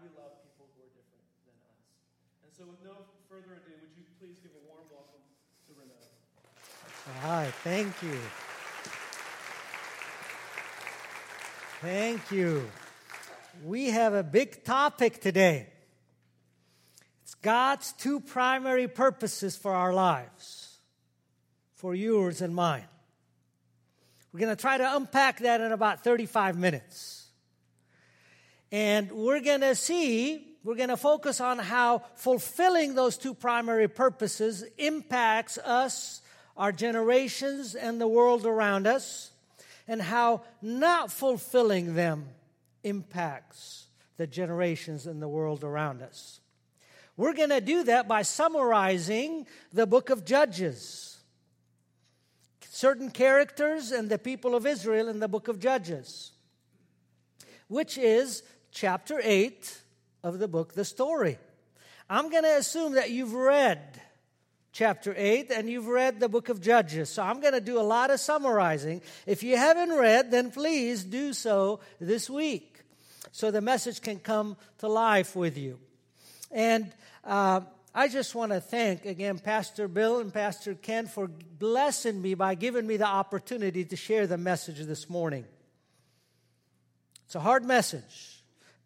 do we love people who are different than us? And so, with no further ado, would you please give a warm welcome to Renaud? Hi, thank you. Thank you. We have a big topic today. It's God's two primary purposes for our lives, for yours and mine. We're going to try to unpack that in about 35 minutes. And we're going to see, we're going to focus on how fulfilling those two primary purposes impacts us, our generations, and the world around us and how not fulfilling them impacts the generations in the world around us. We're going to do that by summarizing the book of Judges. Certain characters and the people of Israel in the book of Judges, which is chapter 8 of the book, The Story. I'm going to assume that you've read chapter 8 and you've read the book of Judges. So I'm going to do a lot of summarizing. If you haven't read, then please do so this week so the message can come to life with you. And uh, I just want to thank again Pastor Bill and Pastor Ken for blessing me by giving me the opportunity to share the message this morning. It's a hard message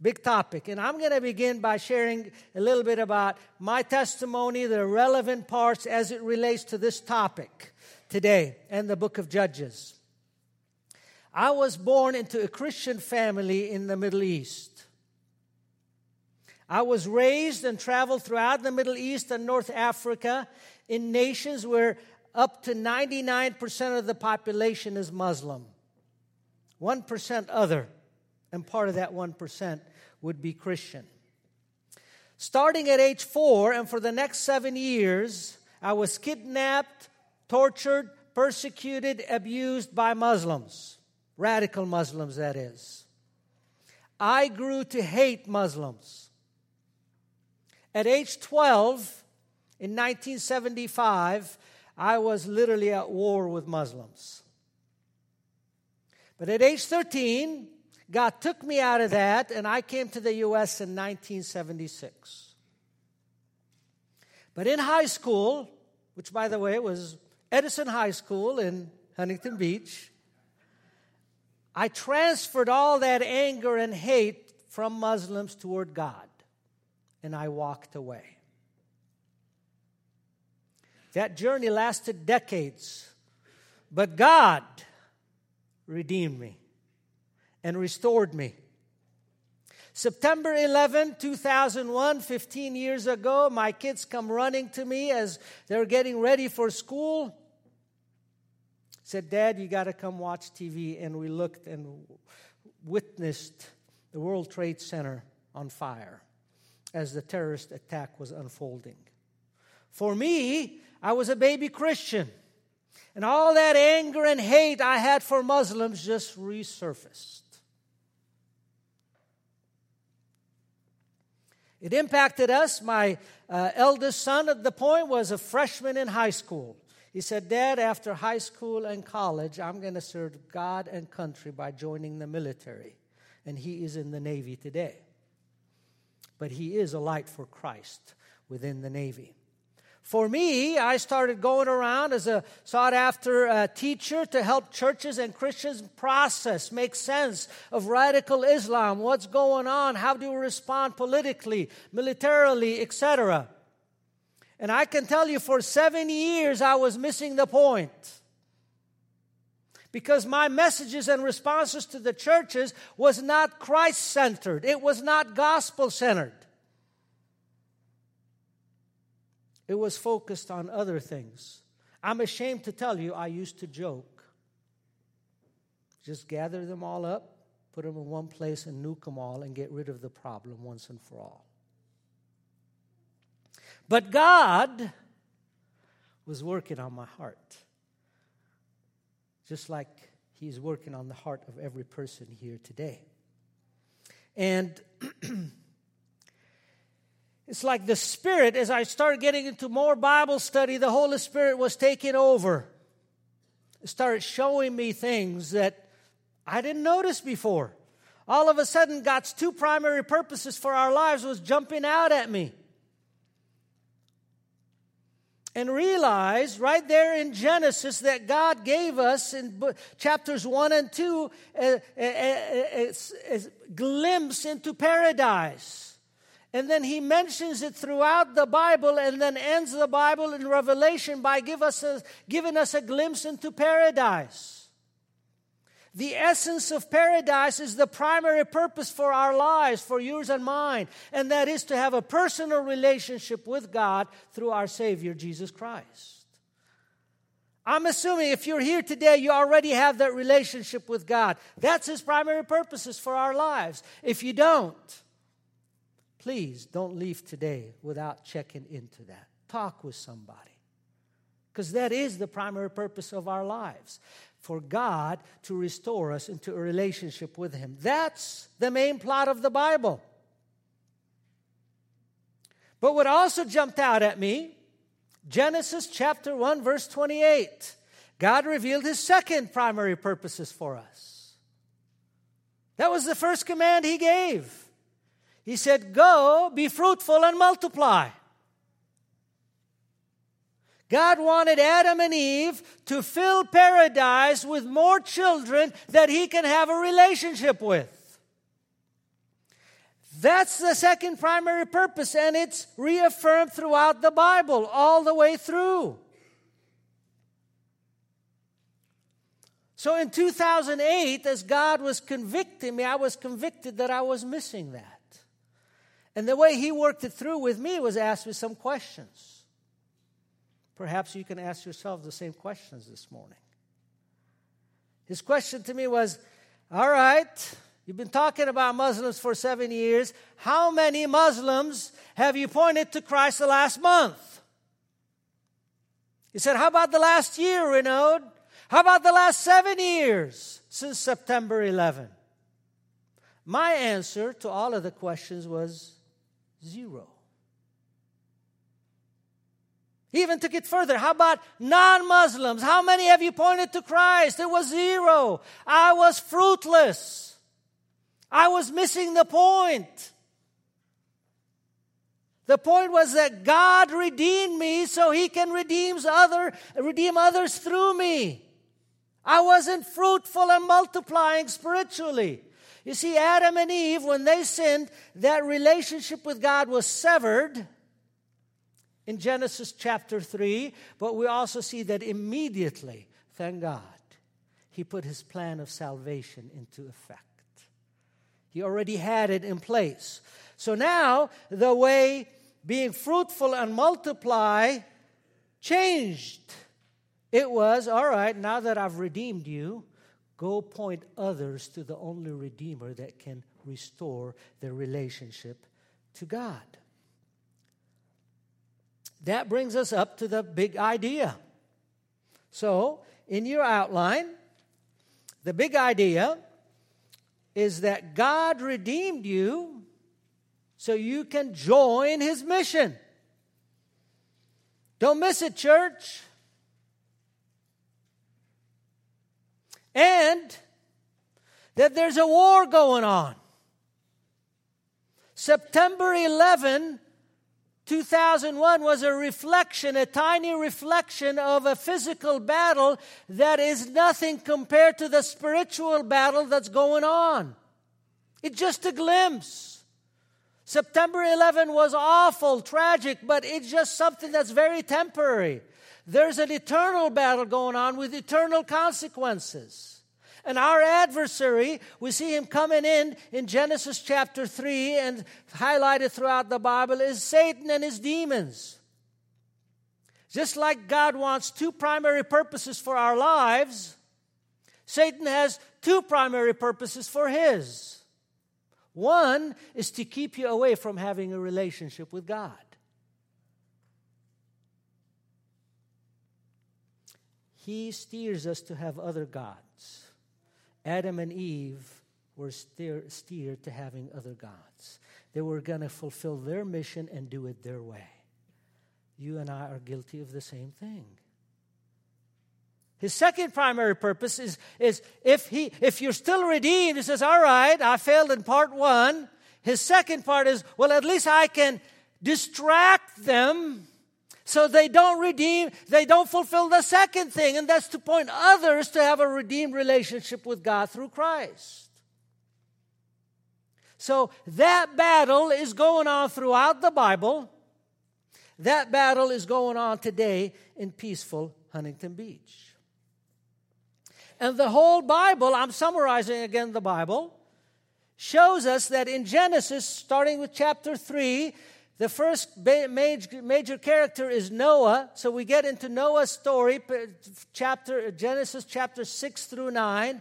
big topic. And I'm going to begin by sharing a little bit about my testimony, the relevant parts as it relates to this topic today and the book of Judges. I was born into a Christian family in the Middle East. I was raised and traveled throughout the Middle East and North Africa in nations where up to 99% of the population is Muslim, 1% other and part of that 1% would be Christian. Starting at age four, and for the next seven years, I was kidnapped, tortured, persecuted, abused by Muslims, radical Muslims, that is. I grew to hate Muslims. At age 12, in 1975, I was literally at war with Muslims. But at age 13, God took me out of that, and I came to the U.S. in 1976. But in high school, which by the way was Edison High School in Huntington Beach, I transferred all that anger and hate from Muslims toward God, and I walked away. That journey lasted decades, but God redeemed me and restored me. September 11, 2001, 15 years ago, my kids come running to me as they're getting ready for school. Said, Dad, you got to come watch TV. And we looked and witnessed the World Trade Center on fire as the terrorist attack was unfolding. For me, I was a baby Christian. And all that anger and hate I had for Muslims just resurfaced. It impacted us. My uh, eldest son at the point was a freshman in high school. He said, Dad, after high school and college, I'm going to serve God and country by joining the military. And he is in the Navy today. But he is a light for Christ within the Navy. For me, I started going around as a sought after uh, teacher to help churches and Christians process, make sense of radical Islam, what's going on, how do we respond politically, militarily, etc. And I can tell you for seven years I was missing the point. Because my messages and responses to the churches was not Christ centered, it was not gospel centered. It was focused on other things. I'm ashamed to tell you, I used to joke. Just gather them all up, put them in one place, and nuke them all and get rid of the problem once and for all. But God was working on my heart, just like He's working on the heart of every person here today. And It's like the Spirit, as I started getting into more Bible study, the Holy Spirit was taking over. It started showing me things that I didn't notice before. All of a sudden, God's two primary purposes for our lives was jumping out at me. And realize right there in Genesis that God gave us in chapters 1 and 2 a, a, a, a glimpse into paradise. And then he mentions it throughout the Bible and then ends the Bible in Revelation by give us a, giving us a glimpse into paradise. The essence of paradise is the primary purpose for our lives, for yours and mine, and that is to have a personal relationship with God through our Savior, Jesus Christ. I'm assuming if you're here today, you already have that relationship with God. That's His primary purposes for our lives. If you don't, please don't leave today without checking into that. Talk with somebody. Because that is the primary purpose of our lives for God to restore us into a relationship with Him. That's the main plot of the Bible. But what also jumped out at me Genesis chapter 1, verse 28. God revealed His second primary purposes for us. That was the first command He gave. He said, Go, be fruitful, and multiply. God wanted Adam and Eve to fill paradise with more children that he can have a relationship with. That's the second primary purpose, and it's reaffirmed throughout the Bible, all the way through. So in 2008, as God was convicting me, I was convicted that I was missing that. And the way He worked it through with me was ask me some questions. Perhaps you can ask yourself the same questions this morning. His question to me was All right, you've been talking about Muslims for seven years. How many Muslims have you pointed to Christ the last month? He said, How about the last year, Renaud? How about the last seven years since September 11? My answer to all of the questions was zero. He even took it further. How about non Muslims? How many have you pointed to Christ? It was zero. I was fruitless. I was missing the point. The point was that God redeemed me so he can redeem, other, redeem others through me. I wasn't fruitful and multiplying spiritually. You see, Adam and Eve, when they sinned, that relationship with God was severed in Genesis chapter 3, but we also see that immediately, thank God, he put his plan of salvation into effect. He already had it in place. So now, the way being fruitful and multiply changed. It was, all right, now that I've redeemed you, go point others to the only Redeemer that can restore their relationship to God. That brings us up to the big idea. So, in your outline, the big idea is that God redeemed you so you can join his mission. Don't miss it, church. And that there's a war going on. September 11 2001 was a reflection, a tiny reflection of a physical battle that is nothing compared to the spiritual battle that's going on. It's just a glimpse. September 11 was awful, tragic, but it's just something that's very temporary. There's an eternal battle going on with eternal consequences. And our adversary, we see him coming in in Genesis chapter 3 and highlighted throughout the Bible, is Satan and his demons. Just like God wants two primary purposes for our lives, Satan has two primary purposes for his. One is to keep you away from having a relationship with God. He steers us to have other gods. Adam and Eve were steer, steered to having other gods. They were going to fulfill their mission and do it their way. You and I are guilty of the same thing. His second primary purpose is, is if, he, if you're still redeemed, he says, All right, I failed in part one. His second part is, Well, at least I can distract them so they don't redeem, they don't fulfill the second thing, and that's to point others to have a redeemed relationship with God through Christ. So that battle is going on throughout the Bible. That battle is going on today in peaceful Huntington Beach. And the whole Bible, I'm summarizing again the Bible, shows us that in Genesis, starting with chapter 3, the first major, character is Noah. So we get into Noah's story, chapter, Genesis chapter 6 through 9,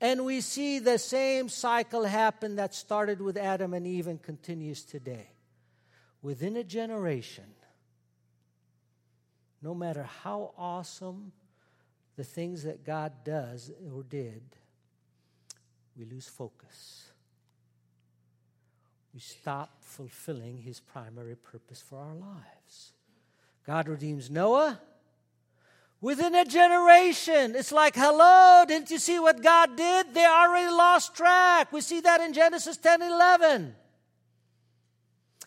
and we see the same cycle happen that started with Adam and Eve and continues today. Within a generation, no matter how awesome the things that God does or did, we lose focus. We stop fulfilling his primary purpose for our lives. God redeems Noah within a generation. It's like, hello, didn't you see what God did? They already lost track. We see that in Genesis 10 11.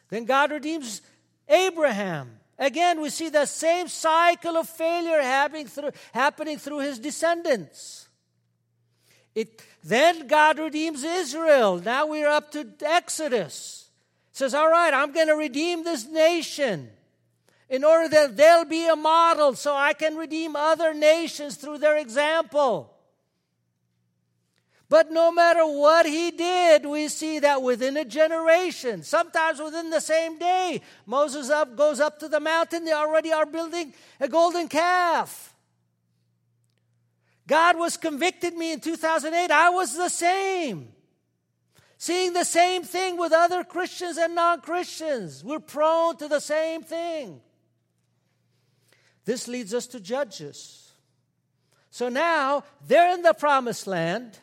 Then God redeems Abraham Again, we see the same cycle of failure happening through, happening through his descendants. It, then God redeems Israel. Now we're up to Exodus. Says, all right, I'm going to redeem this nation in order that they'll be a model so I can redeem other nations through their example. But no matter what he did, we see that within a generation, sometimes within the same day, Moses up, goes up to the mountain. They already are building a golden calf. God was convicted me in 2008. I was the same. Seeing the same thing with other Christians and non Christians. We're prone to the same thing. This leads us to Judges. So now they're in the promised land.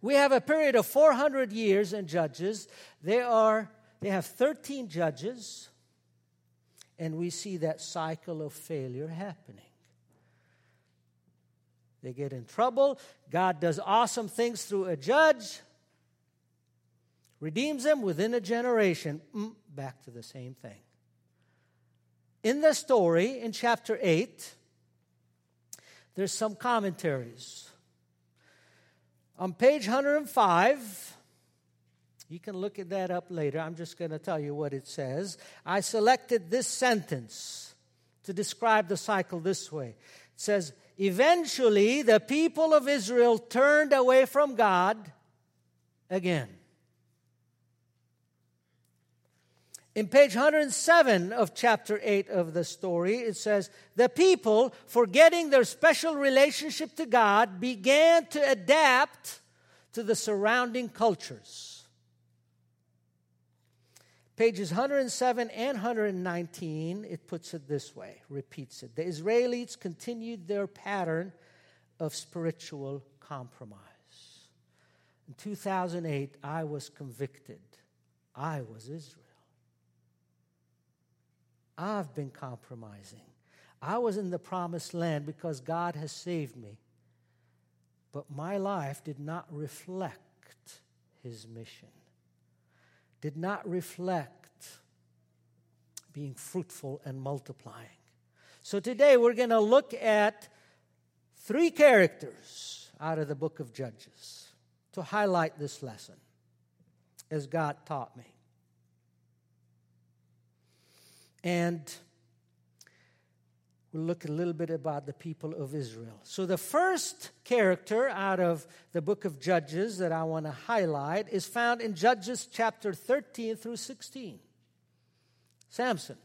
We have a period of 400 years in Judges. They, are, they have 13 judges, and we see that cycle of failure happening. They get in trouble. God does awesome things through a judge, redeems them within a generation. Mm, back to the same thing. In the story, in chapter 8, there's some commentaries. On page 105, you can look at that up later. I'm just going to tell you what it says. I selected this sentence to describe the cycle this way. It says, Eventually, the people of Israel turned away from God again. In page 107 of chapter 8 of the story, it says, The people, forgetting their special relationship to God, began to adapt to the surrounding cultures. Pages 107 and 119, it puts it this way, repeats it. The Israelites continued their pattern of spiritual compromise. In 2008, I was convicted. I was Israel. I've been compromising. I was in the promised land because God has saved me. But my life did not reflect his mission, did not reflect being fruitful and multiplying. So today we're going to look at three characters out of the book of Judges to highlight this lesson as God taught me. And we'll look a little bit about the people of Israel. So, the first character out of the book of Judges that I want to highlight is found in Judges chapter 13 through 16 Samson.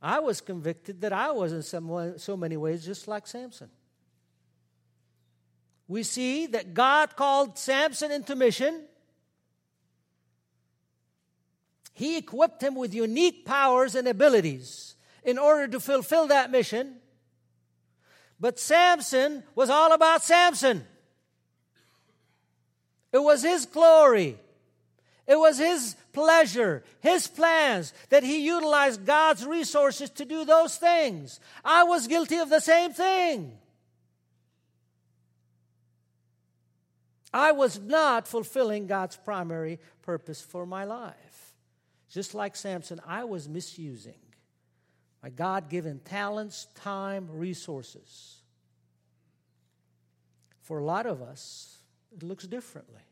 I was convicted that I was in some way, so many ways just like Samson. We see that God called Samson into mission he equipped him with unique powers and abilities in order to fulfill that mission. But Samson was all about Samson. It was his glory. It was his pleasure, his plans, that he utilized God's resources to do those things. I was guilty of the same thing. I was not fulfilling God's primary purpose for my life. Just like Samson, I was misusing my God given talents, time, resources. For a lot of us, it looks differently.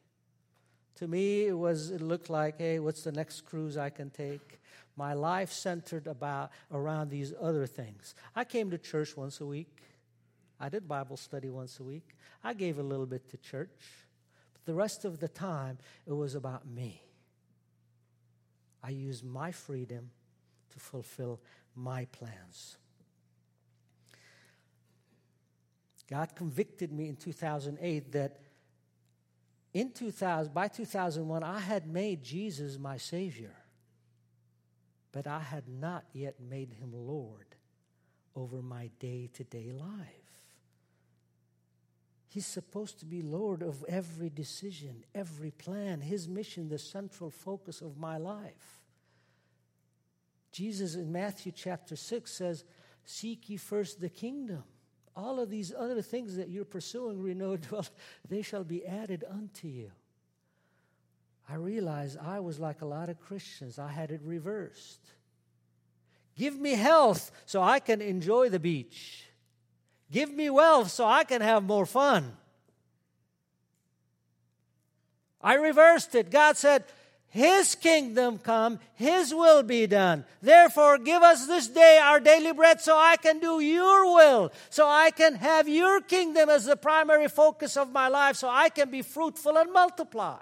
To me, it was it looked like, hey, what's the next cruise I can take? My life centered about around these other things. I came to church once a week. I did Bible study once a week. I gave a little bit to church. But the rest of the time, it was about me. I used my freedom to fulfill my plans. God convicted me in 2008 that in 2000, by 2001, I had made Jesus my Savior, but I had not yet made him Lord over my day to day life. He's supposed to be Lord of every decision, every plan, his mission, the central focus of my life. Jesus in Matthew chapter 6 says, Seek ye first the kingdom all of these other things that you're pursuing, renewed, well, they shall be added unto you. I realized I was like a lot of Christians, I had it reversed. Give me health so I can enjoy the beach. Give me wealth so I can have more fun. I reversed it. God said, his kingdom come, His will be done. Therefore, give us this day our daily bread so I can do your will, so I can have your kingdom as the primary focus of my life, so I can be fruitful and multiply.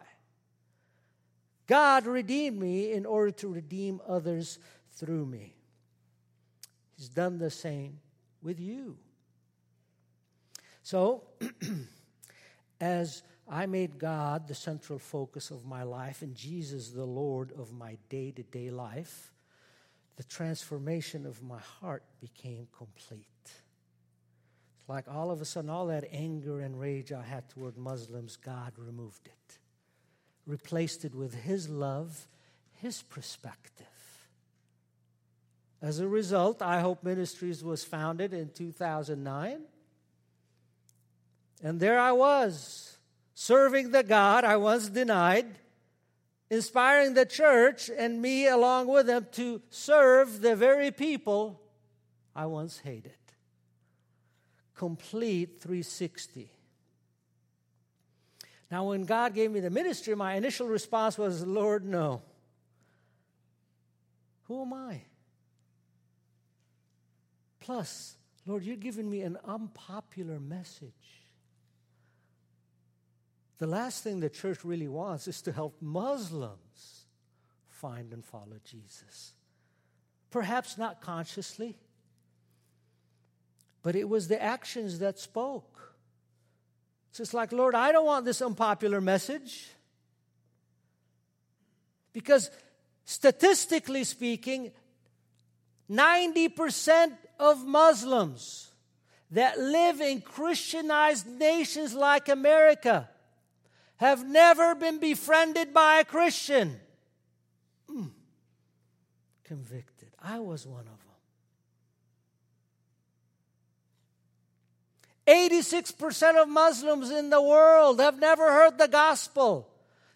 God redeemed me in order to redeem others through me. He's done the same with you. So, as I made God the central focus of my life and Jesus the Lord of my day to day life. The transformation of my heart became complete. It's like all of a sudden, all that anger and rage I had toward Muslims, God removed it, replaced it with His love, His perspective. As a result, I Hope Ministries was founded in 2009. And there I was serving the God I once denied, inspiring the church and me along with them to serve the very people I once hated. Complete 360. Now, when God gave me the ministry, my initial response was, Lord, no. Who am I? Plus, Lord, you're giving me an unpopular message. The last thing the church really wants is to help Muslims find and follow Jesus. Perhaps not consciously, but it was the actions that spoke. So It's like, Lord, I don't want this unpopular message. Because statistically speaking, 90% of Muslims that live in Christianized nations like America have never been befriended by a Christian. Mm. Convicted. I was one of them. 86% of Muslims in the world have never heard the gospel.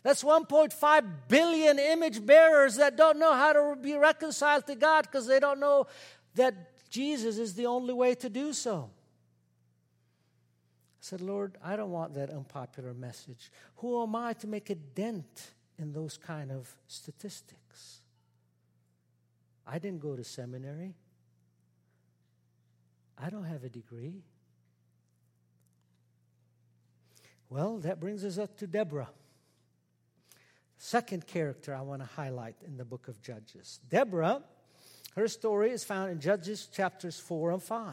That's 1.5 billion image bearers that don't know how to be reconciled to God because they don't know that Jesus is the only way to do so. Said, Lord, I don't want that unpopular message. Who am I to make a dent in those kind of statistics? I didn't go to seminary. I don't have a degree. Well, that brings us up to Deborah. Second character I want to highlight in the book of Judges. Deborah, her story is found in Judges chapters 4 and 5.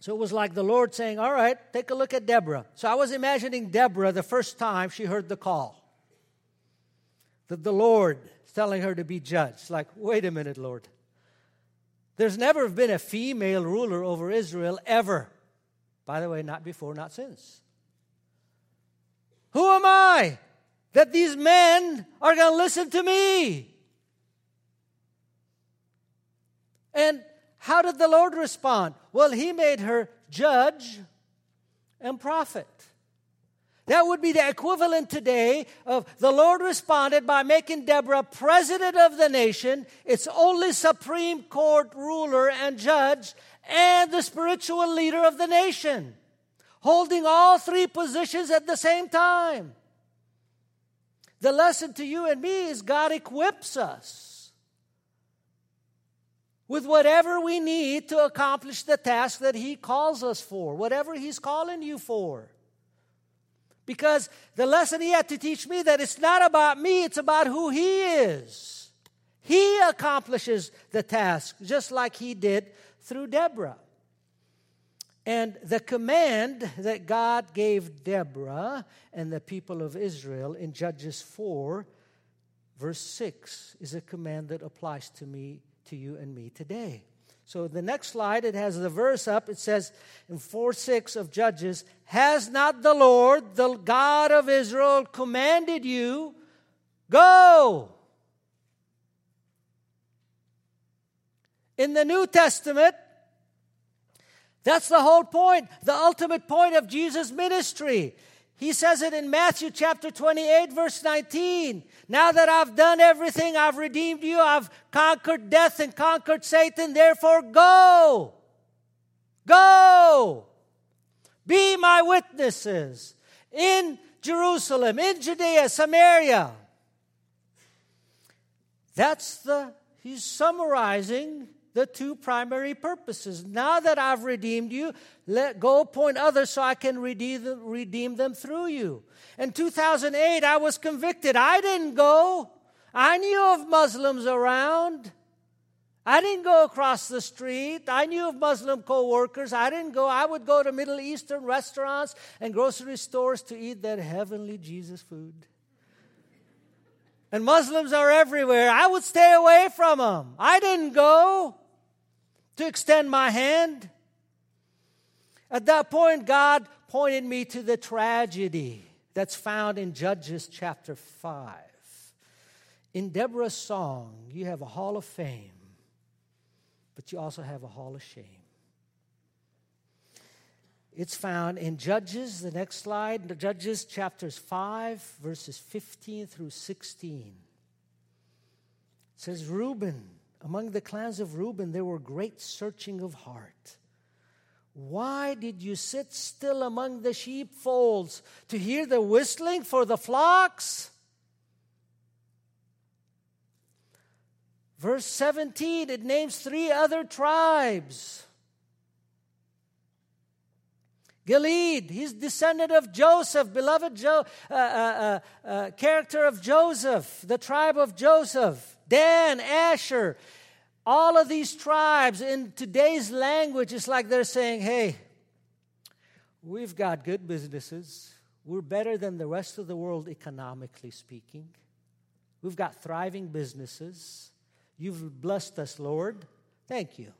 So it was like the Lord saying, All right, take a look at Deborah. So I was imagining Deborah the first time she heard the call. That the Lord telling her to be judged. Like, wait a minute, Lord. There's never been a female ruler over Israel ever. By the way, not before, not since. Who am I that these men are going to listen to me? And how did the Lord respond? Well, He made her judge and prophet. That would be the equivalent today of the Lord responded by making Deborah president of the nation, its only Supreme Court ruler and judge, and the spiritual leader of the nation, holding all three positions at the same time. The lesson to you and me is God equips us with whatever we need to accomplish the task that He calls us for, whatever He's calling you for. Because the lesson He had to teach me that it's not about me, it's about who He is. He accomplishes the task just like He did through Deborah. And the command that God gave Deborah and the people of Israel in Judges 4, verse 6, is a command that applies to me, to you, and me today. So the next slide, it has the verse up. It says in 4 6 of Judges, Has not the Lord, the God of Israel, commanded you, go? In the New Testament, that's the whole point, the ultimate point of Jesus' ministry. He says it in Matthew chapter 28, verse 19. Now that I've done everything, I've redeemed you, I've conquered death and conquered Satan, therefore go. Go. Be my witnesses in Jerusalem, in Judea, Samaria. That's the, he's summarizing the two primary purposes. Now that I've redeemed you, let go point others so I can redeem them, redeem them through you. In 2008, I was convicted. I didn't go. I knew of Muslims around. I didn't go across the street. I knew of Muslim co workers. I didn't go. I would go to Middle Eastern restaurants and grocery stores to eat that heavenly Jesus food. And Muslims are everywhere. I would stay away from them. I didn't go to extend my hand. At that point, God pointed me to the tragedy that's found in Judges chapter 5. In Deborah's song, you have a hall of fame, but you also have a hall of shame. It's found in Judges, the next slide, Judges chapters 5, verses 15 through 16. It says, Reuben, among the clans of Reuben, there were great searching of heart. Why did you sit still among the sheepfolds to hear the whistling for the flocks? Verse 17, it names three other tribes. Gilead, he's descendant of Joseph, beloved jo- uh, uh, uh, uh, character of Joseph, the tribe of Joseph. Dan, Asher, all of these tribes in today's language, it's like they're saying, hey, we've got good businesses. We're better than the rest of the world economically speaking. We've got thriving businesses. You've blessed us, Lord. Thank you.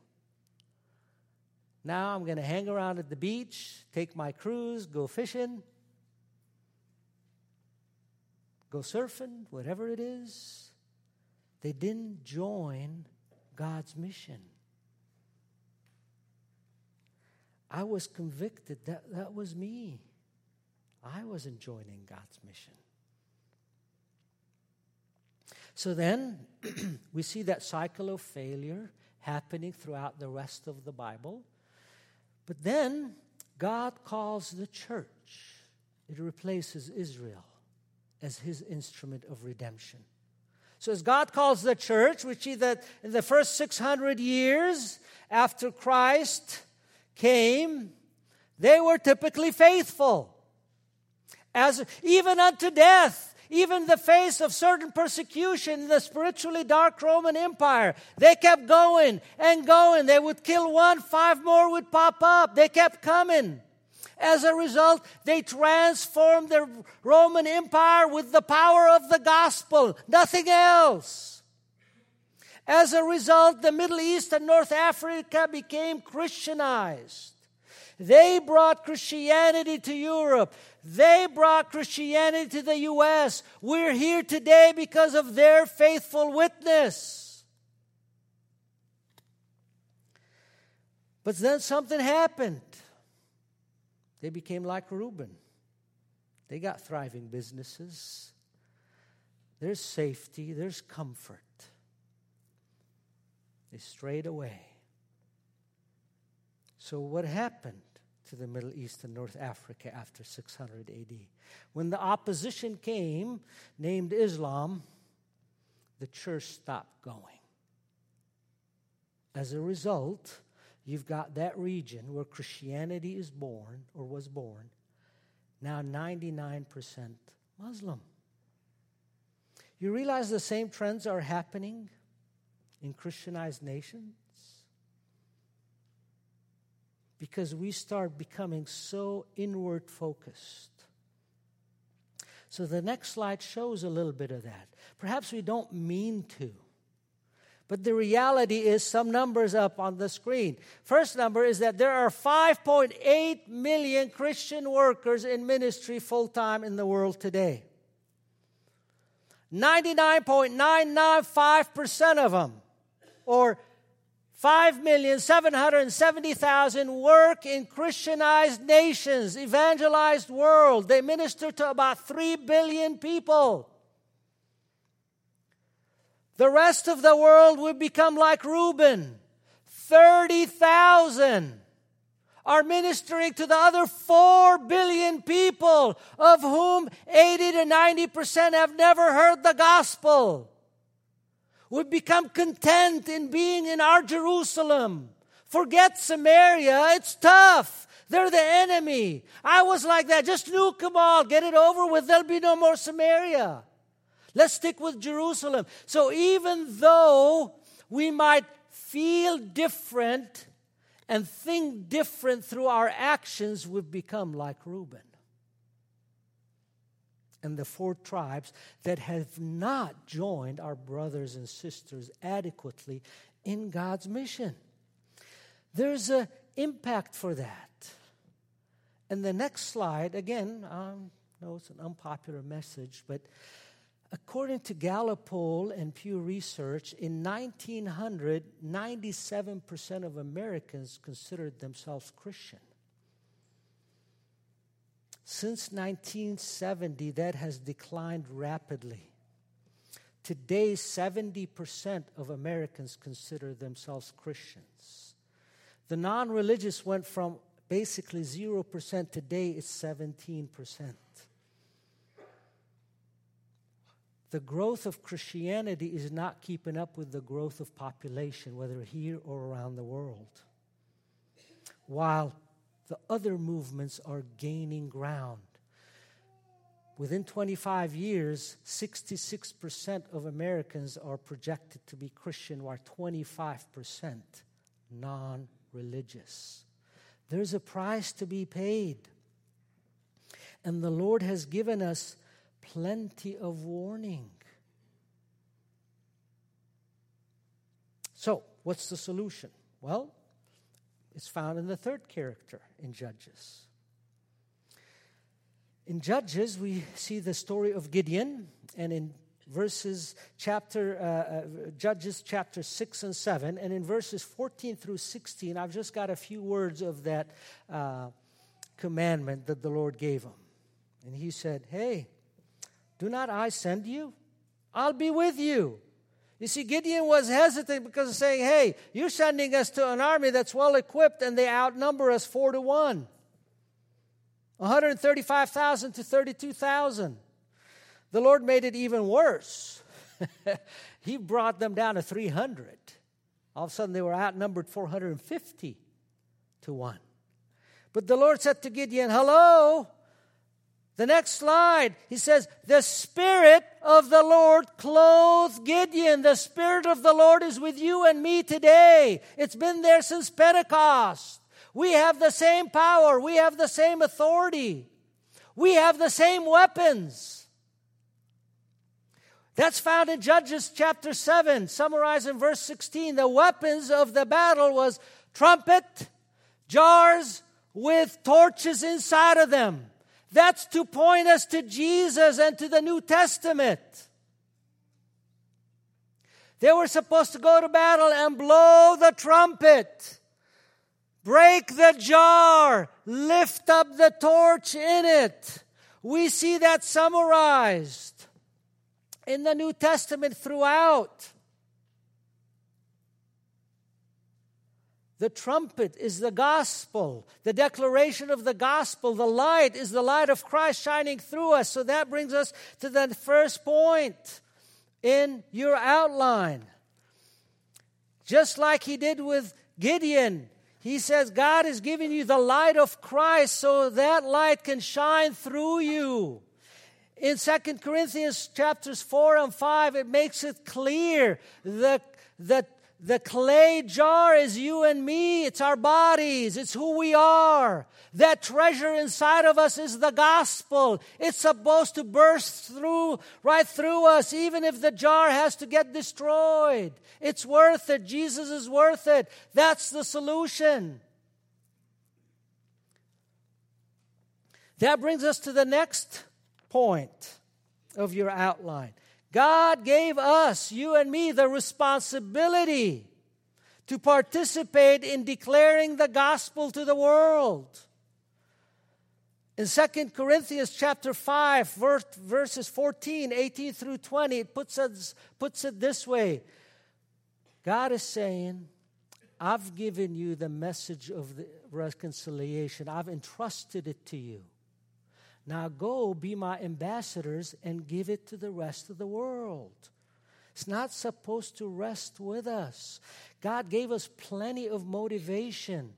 Now I'm going to hang around at the beach, take my cruise, go fishing, go surfing, whatever it is. They didn't join God's mission. I was convicted that that was me. I wasn't joining God's mission. So then we see that cycle of failure happening throughout the rest of the Bible. But then God calls the church, it replaces Israel as his instrument of redemption. So, as God calls the church, we see that in the first 600 years after Christ came, they were typically faithful. As even unto death, even the face of certain persecution in the spiritually dark Roman Empire, they kept going and going. They would kill one, five more would pop up. They kept coming. As a result, they transformed the Roman Empire with the power of the gospel, nothing else. As a result, the Middle East and North Africa became Christianized. They brought Christianity to Europe. They brought Christianity to the U.S. We're here today because of their faithful witness. But then something happened. They became like Reuben. They got thriving businesses. There's safety, there's comfort. They strayed away. So, what happened to the Middle East and North Africa after 600 AD? When the opposition came, named Islam, the church stopped going. As a result, you've got that region where Christianity is born or was born, now 99% Muslim. You realize the same trends are happening in Christianized nations? Because we start becoming so inward focused. So the next slide shows a little bit of that. Perhaps we don't mean to. But the reality is some numbers up on the screen. First number is that there are 5.8 million Christian workers in ministry full time in the world today. 99.995% of them, or 5,770,000 work in Christianized nations, evangelized world. They minister to about 3 billion people. The rest of the world would become like Reuben 30,000 are ministering to the other 4 billion people, of whom 80 to 90% have never heard the gospel. We become content in being in our Jerusalem. Forget Samaria, it's tough. They're the enemy. I was like that. Just nuke them all, get it over with. There'll be no more Samaria. Let's stick with Jerusalem. So even though we might feel different and think different through our actions, we've become like Reuben and the four tribes that have not joined our brothers and sisters adequately in God's mission. There's an impact for that. And the next slide, again, um, I know it's an unpopular message, but According to Gallup poll and Pew Research, in 1900, 97% of Americans considered themselves Christian. Since 1970, that has declined rapidly. Today, 70% of Americans consider themselves Christians. The non religious went from basically 0%, today it's 17% the growth of Christianity is not keeping up with the growth of population, whether here or around the world. While the other movements are gaining ground. Within 25 years, 66% of Americans are projected to be Christian, while 25% non religious. There's a price to be paid. And the Lord has given us plenty of warning. So, what's the solution? Well, it's found in the third character in Judges. In Judges, we see the story of Gideon, and in verses chapter uh, uh, Judges chapter 6 and 7 and in verses 14 through 16 I've just got a few words of that uh, commandment that the Lord gave him and he said hey do not I send you? I'll be with you. You see, Gideon was hesitant because of saying, Hey, you're sending us to an army that's well equipped and they outnumber us four to one 135,000 to 32,000. The Lord made it even worse. he brought them down to 300. All of a sudden, they were outnumbered 450 to 1. But the Lord said to Gideon, Hello, the next slide, he says, The Spirit of the Lord clothed Gideon. The Spirit of the Lord is with you and me today. It's been there since Pentecost. We have the same power, we have the same authority, we have the same weapons. That's found in Judges chapter 7, summarized in verse 16. The weapons of the battle was trumpet, jars, with torches inside of them. That's to point us to Jesus and to the New Testament. They were supposed to go to battle and blow the trumpet, break the jar, lift up the torch in it. We see that summarized in the New Testament throughout. The trumpet is the gospel, the declaration of the gospel. The light is the light of Christ shining through us. So that brings us to the first point in your outline. Just like he did with Gideon, he says, God is giving you the light of Christ so that light can shine through you. In Second Corinthians chapters 4 and 5, it makes it clear that, that the clay jar is you and me. It's our bodies. It's who we are. That treasure inside of us is the gospel. It's supposed to burst through, right through us, even if the jar has to get destroyed. It's worth it. Jesus is worth it. That's the solution. That brings us to the next point of your outline. God gave us, you and me, the responsibility to participate in declaring the gospel to the world. In 2 Corinthians chapter 5, verse, verses 14, 18 through 20, it puts, us, puts it this way God is saying, I've given you the message of the reconciliation, I've entrusted it to you. Now go be my ambassadors and give it to the rest of the world. It's not supposed to rest with us. God gave us plenty of motivation.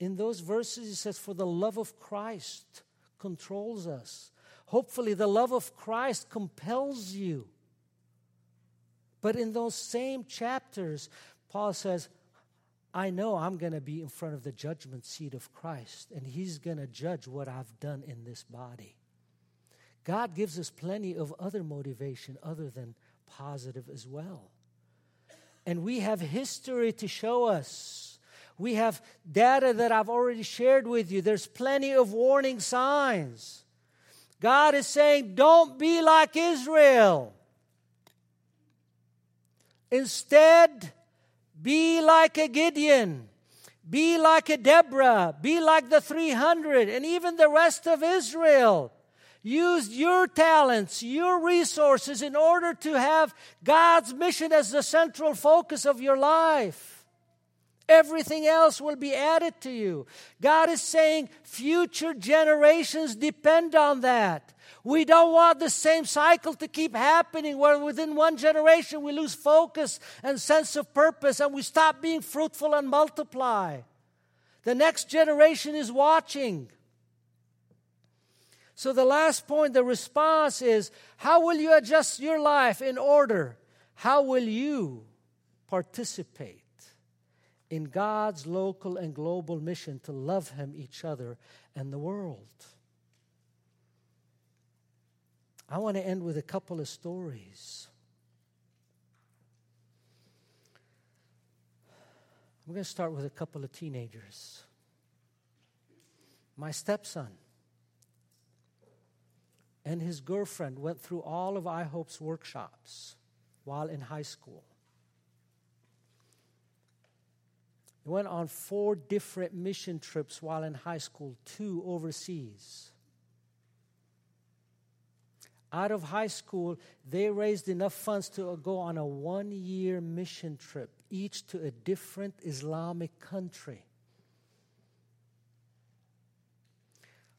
In those verses, He says, For the love of Christ controls us. Hopefully, the love of Christ compels you. But in those same chapters, Paul says, I know I'm going to be in front of the judgment seat of Christ, and He's going to judge what I've done in this body. God gives us plenty of other motivation other than positive as well. And we have history to show us. We have data that I've already shared with you. There's plenty of warning signs. God is saying, don't be like Israel. Instead, be like a Gideon. Be like a Deborah. Be like the 300 and even the rest of Israel. Use your talents, your resources in order to have God's mission as the central focus of your life. Everything else will be added to you. God is saying future generations depend on that. We don't want the same cycle to keep happening where within one generation we lose focus and sense of purpose and we stop being fruitful and multiply. The next generation is watching. So, the last point, the response is how will you adjust your life in order? How will you participate in God's local and global mission to love Him, each other, and the world? I want to end with a couple of stories. I'm going to start with a couple of teenagers. My stepson and his girlfriend went through all of iHope's workshops while in high school. They went on four different mission trips while in high school, two overseas out of high school, they raised enough funds to go on a one year mission trip, each to a different Islamic country.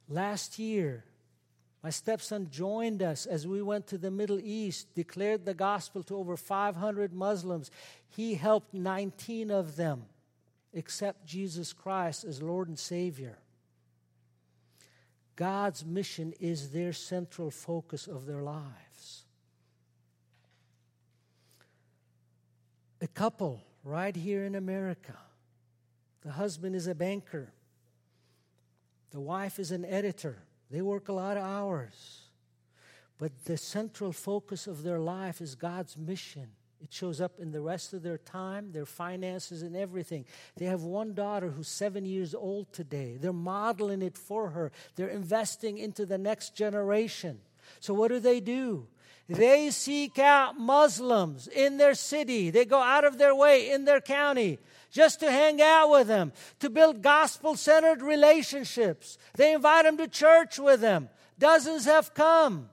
Last year, my stepson joined us as we went to the Middle East, declared the gospel to over 500 Muslims. He helped 19 of them accept Jesus Christ as Lord and Savior. God's mission is their central focus of their lives. A couple right here in America. The husband is a banker, the wife is an editor. They work a lot of hours. But the central focus of their life is God's mission It shows up in the rest of their time, their finances, and everything. They have one daughter who's seven years old today. They're modeling it for her, they're investing into the next generation. So, what do they do? They seek out Muslims in their city. They go out of their way in their county just to hang out with them, to build gospel centered relationships. They invite them to church with them. Dozens have come.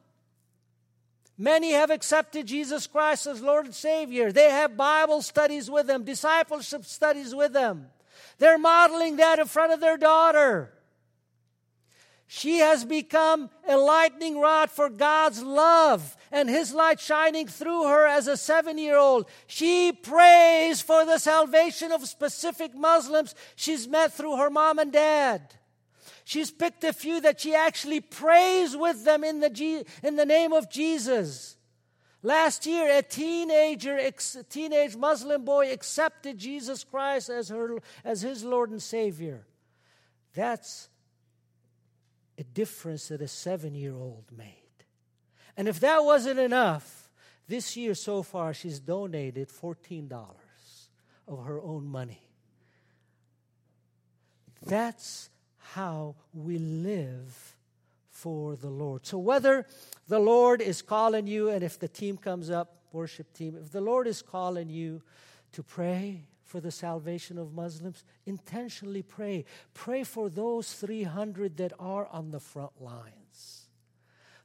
Many have accepted Jesus Christ as Lord and Savior. They have Bible studies with them, discipleship studies with them. They're modeling that in front of their daughter. She has become a lightning rod for God's love and His light shining through her as a seven year old. She prays for the salvation of specific Muslims she's met through her mom and dad. She's picked a few that she actually prays with them in the, in the name of Jesus. Last year, a teenager, a teenage Muslim boy accepted Jesus Christ as, her, as his Lord and Savior. That's a difference that a seven year old made. And if that wasn't enough, this year so far, she's donated $14 of her own money. That's how we live for the Lord. So, whether the Lord is calling you, and if the team comes up, worship team, if the Lord is calling you to pray for the salvation of Muslims, intentionally pray. Pray for those 300 that are on the front lines.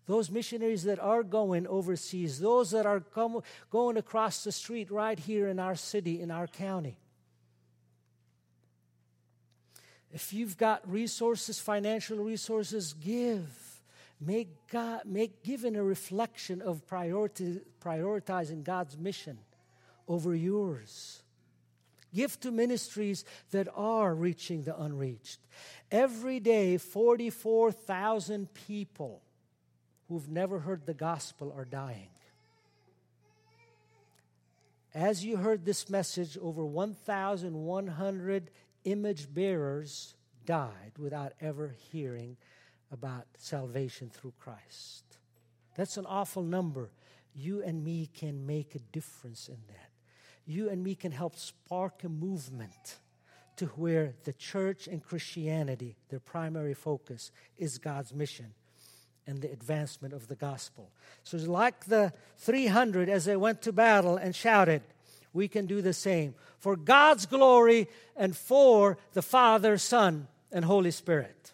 Those missionaries that are going overseas, those that are come, going across the street right here in our city, in our county. If you've got resources, financial resources, give. Make God make giving a reflection of priority, prioritizing God's mission over yours. Give to ministries that are reaching the unreached. Every day, 44,000 people who've never heard the gospel are dying. As you heard this message, over 1,100 image bearers died without ever hearing about salvation through Christ. That's an awful number. You and me can make a difference in that. You and me can help spark a movement to where the church and Christianity, their primary focus, is God's mission and the advancement of the gospel. So, it's like the 300 as they went to battle and shouted, we can do the same for God's glory and for the Father, Son, and Holy Spirit.